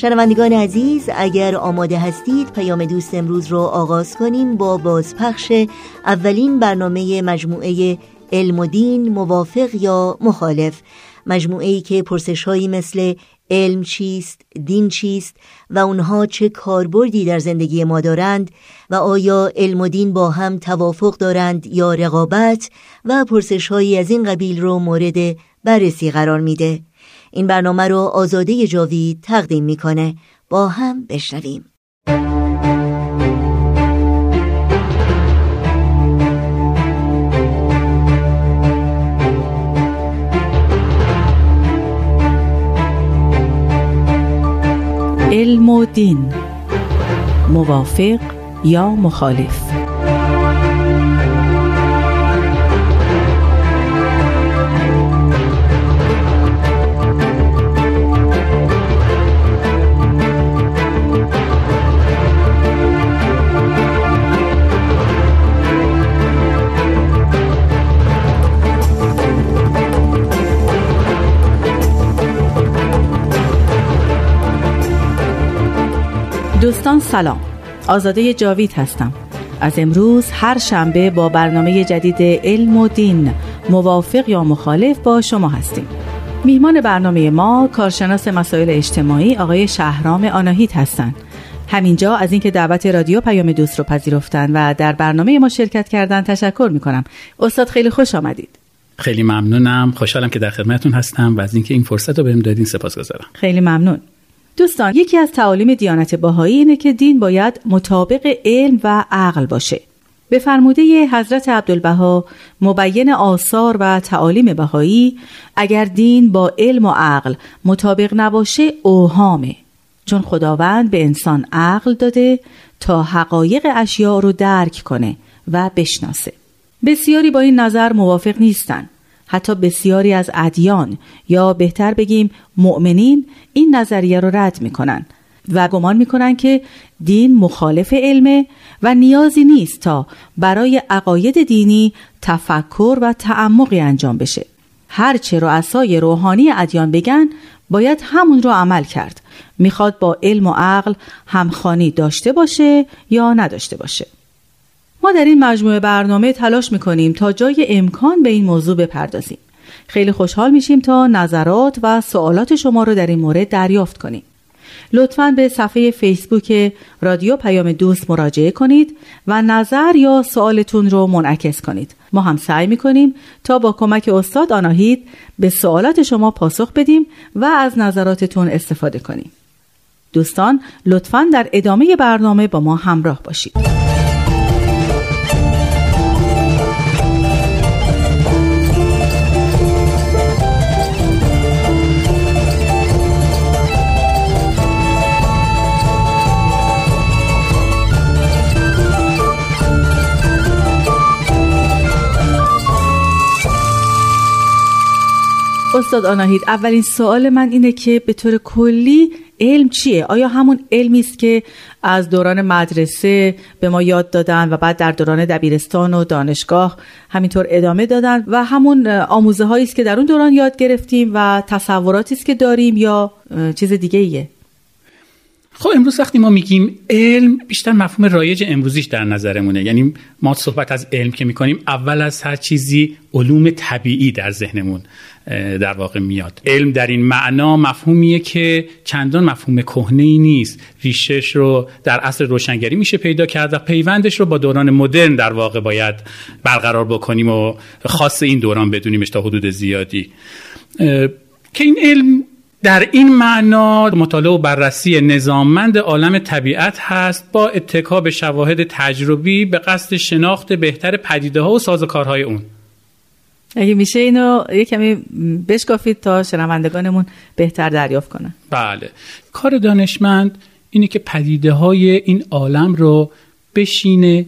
شنوندگان عزیز اگر آماده هستید پیام دوست امروز رو آغاز کنیم با بازپخش اولین برنامه مجموعه علم و دین موافق یا مخالف. مجموعه ای که پرسش هایی مثل علم چیست، دین چیست و اونها چه کاربردی در زندگی ما دارند و آیا علم و دین با هم توافق دارند یا رقابت و پرسش هایی از این قبیل رو مورد بررسی قرار میده. این برنامه رو آزاده جاوید تقدیم می‌کنه. با هم بشنویم. علم و دین. موافق یا مخالف؟ دوستان سلام. آزاده جاوید هستم. از امروز هر شنبه با برنامه جدید علم و دین موافق یا مخالف با شما هستیم. میهمان برنامه ما کارشناس مسائل اجتماعی آقای شهرام آناهیت هستند. همینجا از اینکه دعوت رادیو پیام دوست رو پذیرفتن و در برنامه ما شرکت کردن تشکر می‌کنم. استاد خیلی خوش آمدید. خیلی ممنونم. خوشحالم که در خدمتتون هستم و از اینکه این فرصت رو بهم دادین سپاسگزارم. خیلی ممنون. دوستان یکی از تعالیم دیانت باهایی اینه که دین باید مطابق علم و عقل باشه. به فرموده حضرت عبدالبها مبین آثار و تعالیم بهایی اگر دین با علم و عقل مطابق نباشه اوهامه. چون خداوند به انسان عقل داده تا حقایق اشیاء رو درک کنه و بشناسه. بسیاری با این نظر موافق نیستن. حتی بسیاری از ادیان یا بهتر بگیم مؤمنین این نظریه رو رد می‌کنن و گمان می‌کنن که دین مخالف علمه و نیازی نیست تا برای عقاید دینی تفکر و تعمقی انجام بشه. هرچه رؤسای روحانی ادیان بگن باید همون رو عمل کرد. می‌خواد با علم و عقل همخانی داشته باشه یا نداشته باشه. ما در این مجموعه برنامه تلاش می‌کنیم تا جای امکان به این موضوع بپردازیم. خیلی خوشحال میشیم تا نظرات و سوالات شما رو در این مورد دریافت کنیم. لطفا به صفحه فیسبوک رادیو پیام دوست مراجعه کنید و نظر یا سوالتون رو منعکس کنید. ما هم سعی می‌کنیم تا با کمک استاد آناهید به سوالات شما پاسخ بدیم و از نظراتتون استفاده کنیم. دوستان لطفا در ادامه برنامه با ما همراه باشید. استاد آناهید اولین سوال من اینه که به طور کلی علم چیه؟ آیا همون علمی است که از دوران مدرسه به ما یاد دادن و بعد در دوران دبیرستان و دانشگاه همینطور ادامه دادن و همون آموزه هایی است که در اون دوران یاد گرفتیم و تصوراتی است که داریم یا چیز دیگه ایه؟ خب امروز وقتی ما میگیم علم بیشتر مفهوم رایج امروزیش در نظرمونه. یعنی ما صحبت از علم که می‌کنیم اول از هر چیزی علوم طبیعی در ذهنمون در واقع میاد. علم در این معنا مفهومیه که چندان مفهوم کهنه ای نیست. ریشش رو در عصر روشنگری میشه پیدا کرد و پیوندش رو با دوران مدرن در واقع باید برقرار بکنیم و خاص این دوران بدونیمش تا حدود زیادی. که این علم در این معنا مطالعه و بررسی نظاممند عالم طبیعت هست با اتکا به شواهد تجربی به قصد شناخت بهتر پدیده ها و سازوکارهای اون. اگه میشه اینو یه کمی بشکافید تا شنوندگانمون بهتر دریافت کنن. بله. کار دانشمند اینه که پدیده های این عالم رو بشینه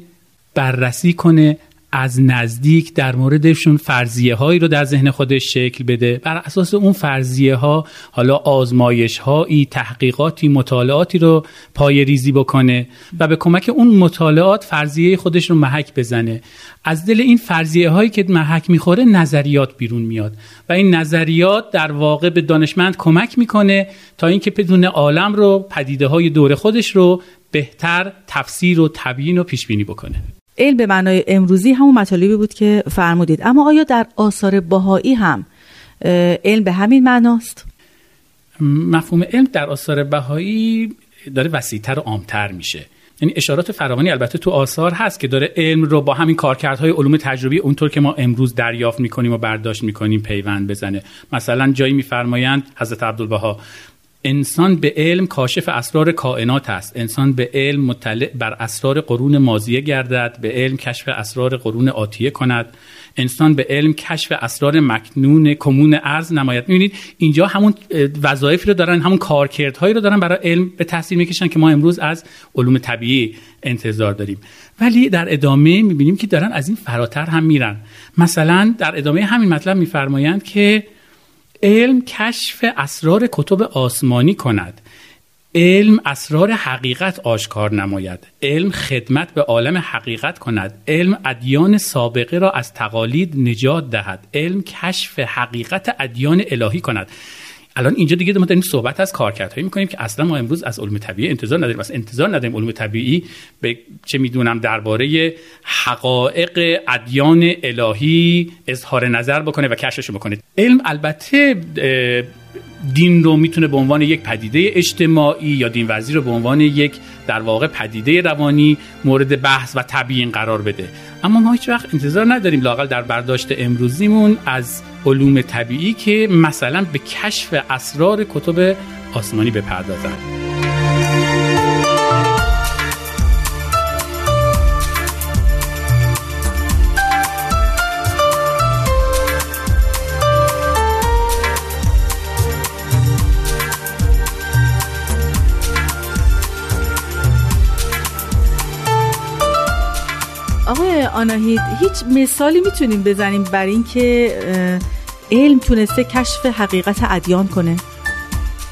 بررسی کنه از نزدیک در موردشون فرضیه هایی رو در ذهن خودش شکل بده. بر اساس اون فرضیه ها حالا آزمایش هایی تحقیقاتی مطالعاتی رو پای ریزی بکنه و به کمک اون مطالعات فرضیه خودش رو محک بزنه. از دل این فرضیه هایی که محک می‌خوره نظریات بیرون میاد و این نظریات در واقع به دانشمند کمک می‌کنه تا اینکه بدون عالم رو پدیده های دور خودش رو بهتر تفسیر و تبیین و پیش بینی بکنه. علم به معنای امروزی همون مطالبی بود که فرمودید. اما آیا در آثار باهایی هم علم به همین معناست؟ مفهوم علم در آثار بهایی داره وسیعتر و عامتر میشه. یعنی اشارات فراوانی البته تو آثار هست که داره علم رو با همین کارکردهای علوم تجربی اونطور که ما امروز دریافت می‌کنیم و برداشت می‌کنیم پیوند بزنه. مثلا جایی میفرمایند حضرت عبدالبها انسان به علم کاشف اسرار کائنات است. انسان به علم مطلع بر اسرار قرون مازیه گردد به علم کشف اسرار قرون آتیه کند. انسان به علم کشف اسرار مکنون کمون ارز نماید. می‌بینید اینجا همون وظایفی رو دارن همون کارکردهایی رو دارن برای علم به تاثیر می‌کشن که ما امروز از علوم طبیعی انتظار داریم. ولی در ادامه می‌بینیم که دارن از این فراتر هم میرن. مثلا در ادامه همین مطلب میفرمایند که علم کشف اسرار کتب آسمانی کند. علم اسرار حقیقت آشکار نماید. علم خدمت به عالم حقیقت کند. علم ادیان سابقه را از تقالید نجات دهد. علم کشف حقیقت ادیان الهی کند. الان اینجا دیگه ما داریم صحبت از کارکردهایی می‌کنیم که اصلا ما امروز از علوم طبیعی انتظار نداریم. اصلا انتظار نداریم علوم طبیعی به چه می‌دونم درباره حقایق ادیان الهی اظهار نظر بکنه و کشفش بکنه. علم البته دین رو می‌تونه به عنوان یک پدیده اجتماعی یا دین ورزی رو به عنوان یک در واقع پدیده روانی مورد بحث و تبیین قرار بده. اما ما هیچ وقت انتظار نداریم لاقل در برداشت امروزیمون از علوم طبیعی که مثلا به کشف اسرار کتب آسمانی بپردازند. آناهید هیچ مثالی می‌تونیم بزنیم برای اینکه علم تونسته کشف حقیقت ادیان کنه؟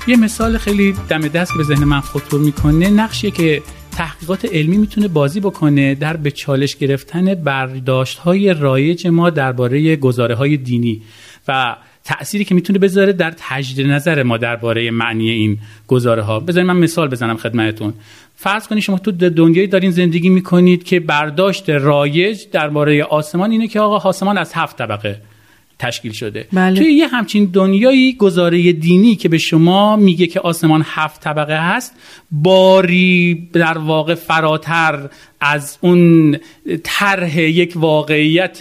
یه مثال خیلی دم دست به ذهن من خطور می‌کنه. نقشیه که تحقیقات علمی می‌تونه بازی بکنه در به چالش گرفتن برداشت های رایج ما درباره گزاره های دینی. و تأثیری که می‌تونه بذاره در تجدید نظر ما درباره معنی این گزاره ها بذارید من مثال بزنم خدمتتون. فرض کنید شما تو دنیایی دارین زندگی می‌کنید که برداشت رایج درباره آسمان اینه که آقا آسمان از هفت طبقه تشکیل شده. بله. توی یه همچین دنیایی گزاره دینی که به شما میگه که آسمان هفت طبقه هست باری در واقع فراتر از اون طرح یک واقعیت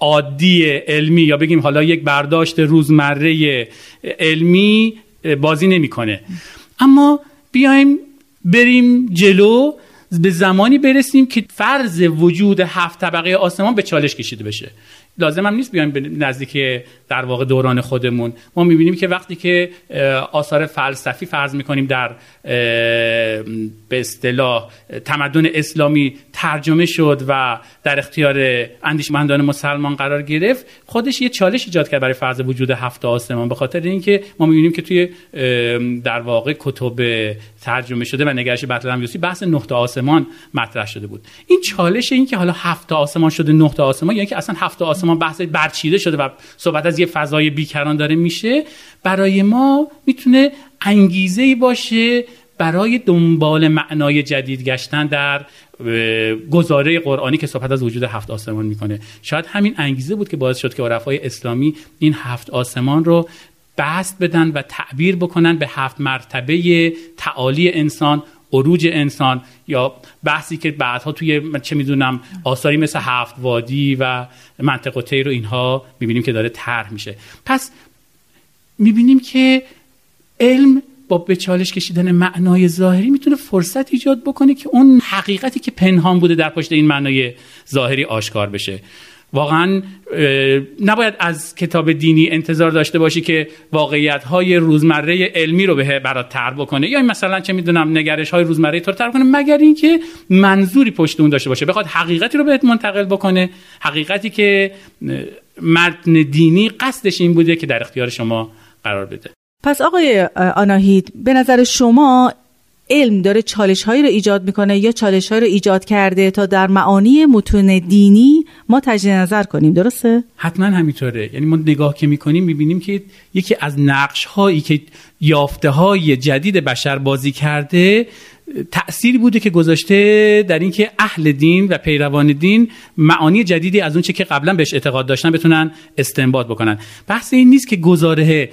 عادی علمی یا بگیم حالا یک برداشت روزمره علمی بازی نمی‌کنه. اما بیایم بریم جلو به زمانی برسیم که فرض وجود هفت طبقه آسمان به چالش کشیده بشه. لازم هم نیست بیایم نزدیک در واقع دوران خودمون. ما می‌بینیم که وقتی که آثار فلسفی فرض می‌کنیم در به اصطلاح تمدن اسلامی ترجمه شد و در اختیار اندیشمندان مسلمان قرار گرفت خودش یه چالش ایجاد کرد برای فرض وجود هفت آسمان. به خاطر اینکه ما می‌بینیم که توی در واقع کتب ترجمه شده و نگرش بطل بحث نقطه آسمان مطرح شده بود. این چالش این که حالا هفت آسمان شده نقطه آسمان یعنی که اصلا هفت آسمان بحث برچیده شده و صحبت از یه فضای بیکران داره میشه برای ما می‌تونه انگیزه ای باشه برای دنبال معنای جدید گشتن در گزاره قرآنی که صحبت از وجود هفت آسمان می‌کنه. شاید همین انگیزه بود که باعث شد که عرفای اسلامی این هفت آسمان رو بست بدن و تعبیر بکنن به هفت مرتبه تعالی انسان عروج انسان یا بحثی که بعدها توی چه می‌دونم آثاری مثل هفت وادی و منطق و تیر رو اینها می‌بینیم که داره طرح میشه. پس می‌بینیم که علم با به چالش کشیدن معنای ظاهری می‌تونه فرصت ایجاد بکنه که اون حقیقتی که پنهان بوده در پشت این معنای ظاهری آشکار بشه. واقعا نباید از کتاب دینی انتظار داشته باشی که واقعیت های روزمره علمی رو به برات تر بکنه. یا مثلا چه می‌دونم نگرش های روزمره تو رو تر کنه مگر اینکه منظوری پشت اون داشته باشه. بخواد حقیقتی رو بهت منتقل بکنه. حقیقتی که متن دینی قصدش این بوده که در اختیار شما قرار بده. پس آقای آناهید به نظر شما علم داره چالش هایی رو ایجاد می‌کنه یا چالش هایی رو ایجاد کرده تا در معانی متون دینی ما تجدید نظر کنیم درسته؟ حتما همینطوره یعنی ما نگاه که می‌کنیم می‌بینیم که یکی از نقش هایی که یافته های جدید بشر بازی کرده تأثیری بوده که گذاشته در اینکه اهل دین و پیروان دین معانی جدیدی از اونچه که قبلا بهش اعتقاد داشتن بتونن استنباط بکنن بحث این نیست که گزاره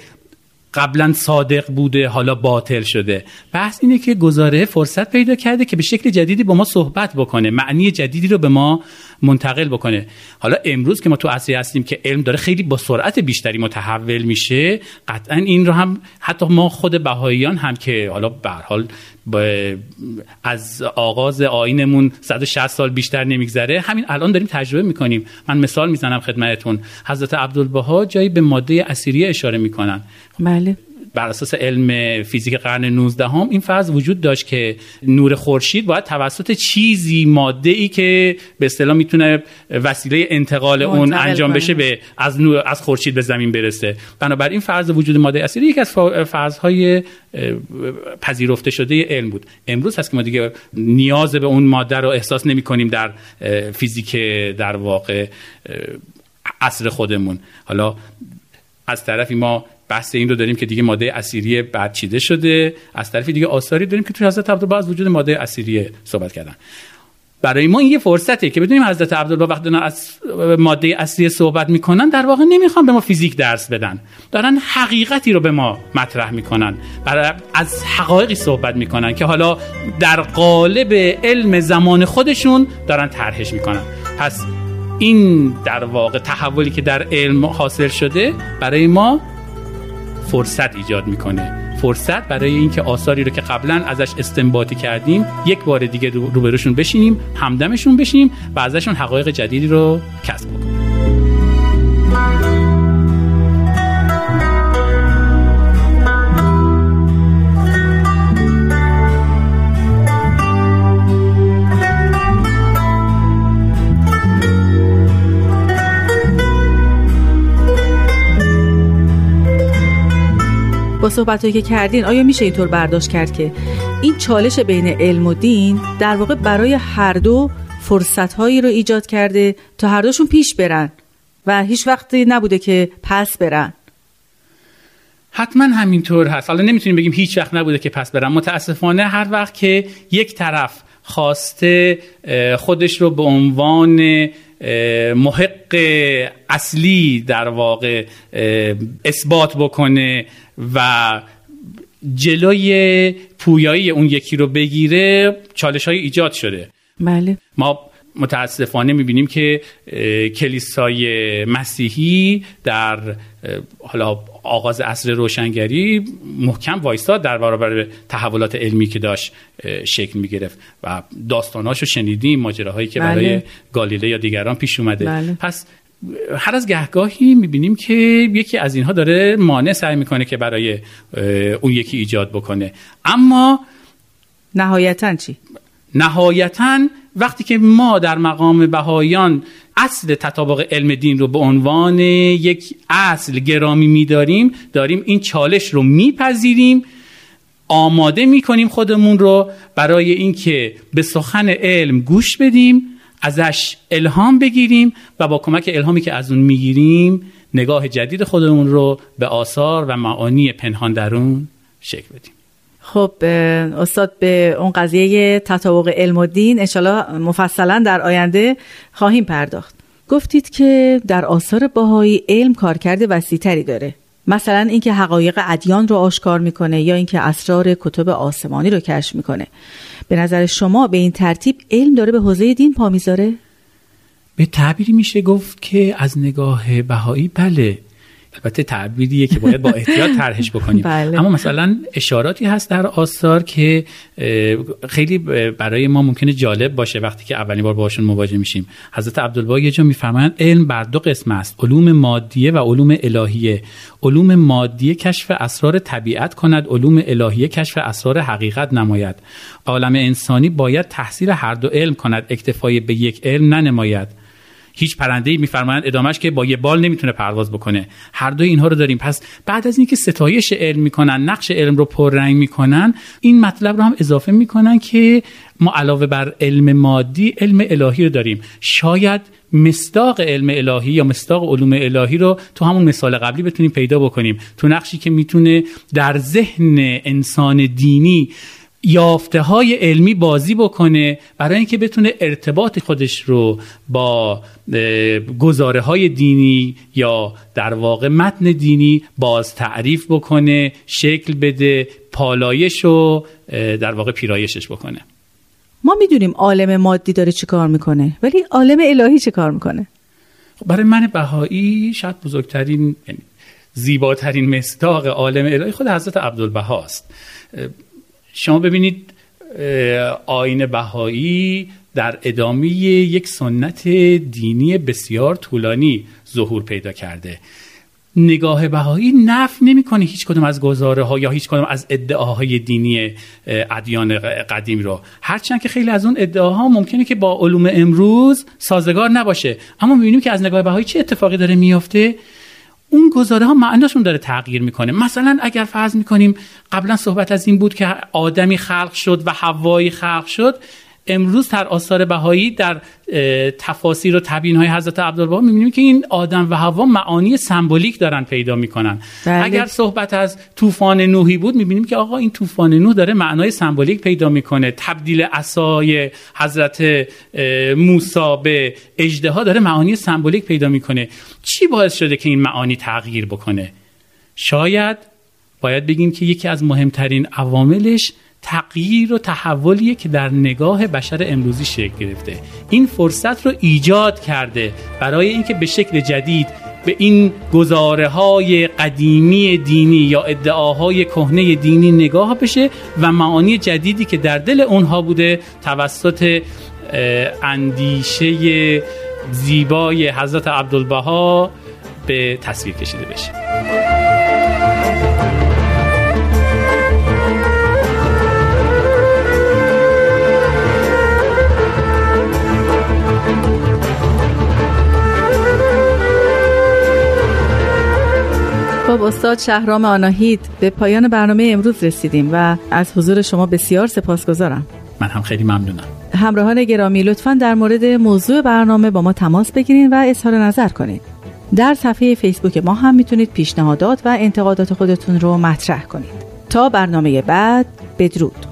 قبلا صادق بوده حالا باطل شده. بحث اینه که گزاره فرصت پیدا کرده که به شکل جدیدی با ما صحبت بکنه. معنی جدیدی رو به ما منتقل بکنه. حالا امروز که ما تو عصری هستیم که علم داره خیلی با سرعت بیشتری متحول میشه قطعا این رو هم حتی ما خود بهاییان هم که حالا به حال از آغاز آینمون 160 سال بیشتر نمیگذره همین الان داریم تجربه می‌کنیم. من مثال می‌زنم خدمتتون. حضرت عبدالبها جایی به ماده اسیریه اشاره می‌کنن. بله. بر اساس علم فیزیک قرن 19 هم این فرض وجود داشت که نور خورشید باید توسط چیزی ماده ای که به اصطلاح می‌تونه وسیله انتقال اون انجام بشه به از نور از خورشید به زمین برسه. بنابراین فرض وجود ماده اسیری یکی از فرضهای پذیرفته شده علم بود. امروز هست که ما دیگه نیاز به اون ماده رو احساس نمی کنیم در فیزیک در واقع عصر خودمون. حالا از طرفی ما بحث این رو داریم که دیگه ماده اسیری برچیده شده. از طرفی دیگه آثاری داریم که توی حضرت عبدالله از وجود ماده اسیری صحبت کردن. برای ما این یه فرصته که بدونیم حضرت عبدالله وقتی از ماده اصلی صحبت می‌کنن در واقع نمی‌خوان به ما فیزیک درس بدن. دارن حقیقتی رو به ما مطرح می‌کنن. برای از حقایقی صحبت می‌کنن که حالا در قالب علم زمان خودشون دارن طرحش می‌کنن. پس این در واقع تحولی که در علم حاصل شده برای ما فرصت ایجاد می‌کنه. فرصت برای اینکه آثاری رو که قبلا ازش استنباطی کردیم یک بار دیگه روبروشون بشینیم همدمشون بشیم و ازشون حقایق جدیدی رو کسب بکنیم. با که کردین آیا میشه اینطور برداشت کرد که این چالش بین علم و دین در واقع برای هر دو فرصت هایی رو ایجاد کرده تا هر دوشون پیش برن و هیچ وقتی نبوده که پس برن؟ حتما همینطور هست. حالا نمی‌تونیم بگیم هیچ وقت نبوده که پس برن. متاسفانه هر وقت که یک طرف خواسته خودش رو به عنوان محق اصلی در واقع اثبات بکنه و جلوی پویایی اون یکی رو بگیره چالش های ایجاد شده بله ما متاسفانه می‌بینیم که کلیسای مسیحی در حالا آغاز عصر روشنگری محکم وایستاد در برابر تحولات علمی که داشت شکل می‌گرفت و داستاناشو شنیدیم ماجراهایی که بله. برای گالیله یا دیگران پیش اومده بله. پس هر از گهگاهی می‌بینیم که یکی از اینها داره مانع سعی می‌کنه که برای اون یکی ایجاد بکنه اما نهایتا چی؟ نهایتا وقتی که ما در مقام بهایان اصل تطابق علم دین رو به عنوان یک اصل گرامی میداریم داریم این چالش رو میپذیریم آماده می‌کنیم خودمون رو برای اینکه به سخن علم گوش بدیم ازش الهام بگیریم و با کمک الهامی که از اون می‌گیریم نگاه جدید خودمون رو به آثار و معانی پنهان درون شکل بدیم. خب استاد به اون قضیه تطابق علم و دین انشالله مفصلا در آینده خواهیم پرداخت. گفتید که در آثار باهایی علم کارکرد وسیعتری داره. مثلا اینکه حقایق ادیان رو آشکار می‌کنه یا اینکه اسرار کتب آسمانی رو کشف می‌کنه. به نظر شما به این ترتیب علم داره به حوزه دین پا می‌ذاره؟ به تعبیری میشه گفت که از نگاه بهایی بله البته تعبیریه که باید با احتیاط طرحش بکنیم. بله. اما مثلا اشاراتی هست در آثار که خیلی برای ما ممکنه جالب باشه وقتی که اولین بار باشون مواجه میشیم. حضرت عبدالبها یه جا میفرمایند علم بر دو قسم است علوم مادیه و علوم الهیه. علوم مادیه کشف اسرار طبیعت کند علوم الهیه کشف اسرار حقیقت نماید. عالم انسانی باید تحصیل هر دو علم کند اکتفای به یک علم ننماید. هیچ پرنده ای میفرمایند ادامش که با یه بال نمی‌تونه پرواز بکنه. هر دوی اینها رو داریم. پس بعد از اینکه ستایش علم می‌کنن نقش علم رو پررنگ می‌کنن این مطلب رو هم اضافه می‌کنن که ما علاوه بر علم مادی علم الهی رو داریم. شاید مصداق علم الهی یا مصداق علوم الهی رو تو همون مثال قبلی بتونیم پیدا بکنیم. تو نقشی که می‌تونه در ذهن انسان دینی یافته های علمی بازی بکنه برای اینکه بتونه ارتباط خودش رو با گزاره های دینی یا در واقع متن دینی باز تعریف بکنه شکل بده پالایش رو در واقع پیرایشش بکنه. ما می‌دونیم عالم مادی داره چی کار می‌کنه ولی عالم الهی چه کار می‌کنه؟ خب برای من بهایی شاید بزرگترین یعنی زیباترین مصداق عالم الهی خود حضرت عبدالبهاست شما ببینید آین بهایی در ادامه یک سنت دینی بسیار طولانی ظهور پیدا کرده. نگاه بهایی نف نمی‌کنه هیچ کدوم از گزاره ها یا هیچ کدوم از ادعاهای دینی ادیان قدیم رو. هرچند که خیلی از اون ادعاها ممکنه که با علوم امروز سازگار نباشه. اما می‌بینیم که از نگاه بهایی چه اتفاقی داره میافته؟ اون گزاره ها معناشون داره تغییر می‌کنه. مثلا اگر فرض می‌کنیم قبلا صحبت از این بود که آدمی خلق شد و هوایی خلق شد امروز در آثار بهایی در تفاسیر و تبیین های حضرت عبدالبها می‌بینیم که این آدم و هوا معانی سمبولیک دارن پیدا می‌کنن. بله. اگر صحبت از طوفان نوحی بود می‌بینیم که آقا این طوفان نوح داره معنای سمبولیک پیدا می‌کنه. تبدیل عصای حضرت موسی به اجدها داره معانی سمبولیک پیدا می‌کنه. چی باعث شده که این معانی تغییر بکنه؟ شاید باید بگیم که یکی از مهمترین عواملش تغییر و تحولیه که در نگاه بشر امروزی شکل گرفته. این فرصت رو ایجاد کرده برای اینکه به شکل جدید به این گزاره های قدیمی دینی یا ادعاهای کهنه دینی نگاه بشه و معانی جدیدی که در دل اونها بوده توسط اندیشه زیبای حضرت عبدالبها به تصویر کشیده بشه. خب استاد شهرام آناهید به پایان برنامه امروز رسیدیم و از حضور شما بسیار سپاسگزارم. من هم خیلی ممنونم. همراهان گرامی لطفا در مورد موضوع برنامه با ما تماس بگیرید و اظهار نظر کنید در صفحه فیسبوک ما هم می‌تونید پیشنهادات و انتقادات خودتون رو مطرح کنید تا برنامه بعد بدرود.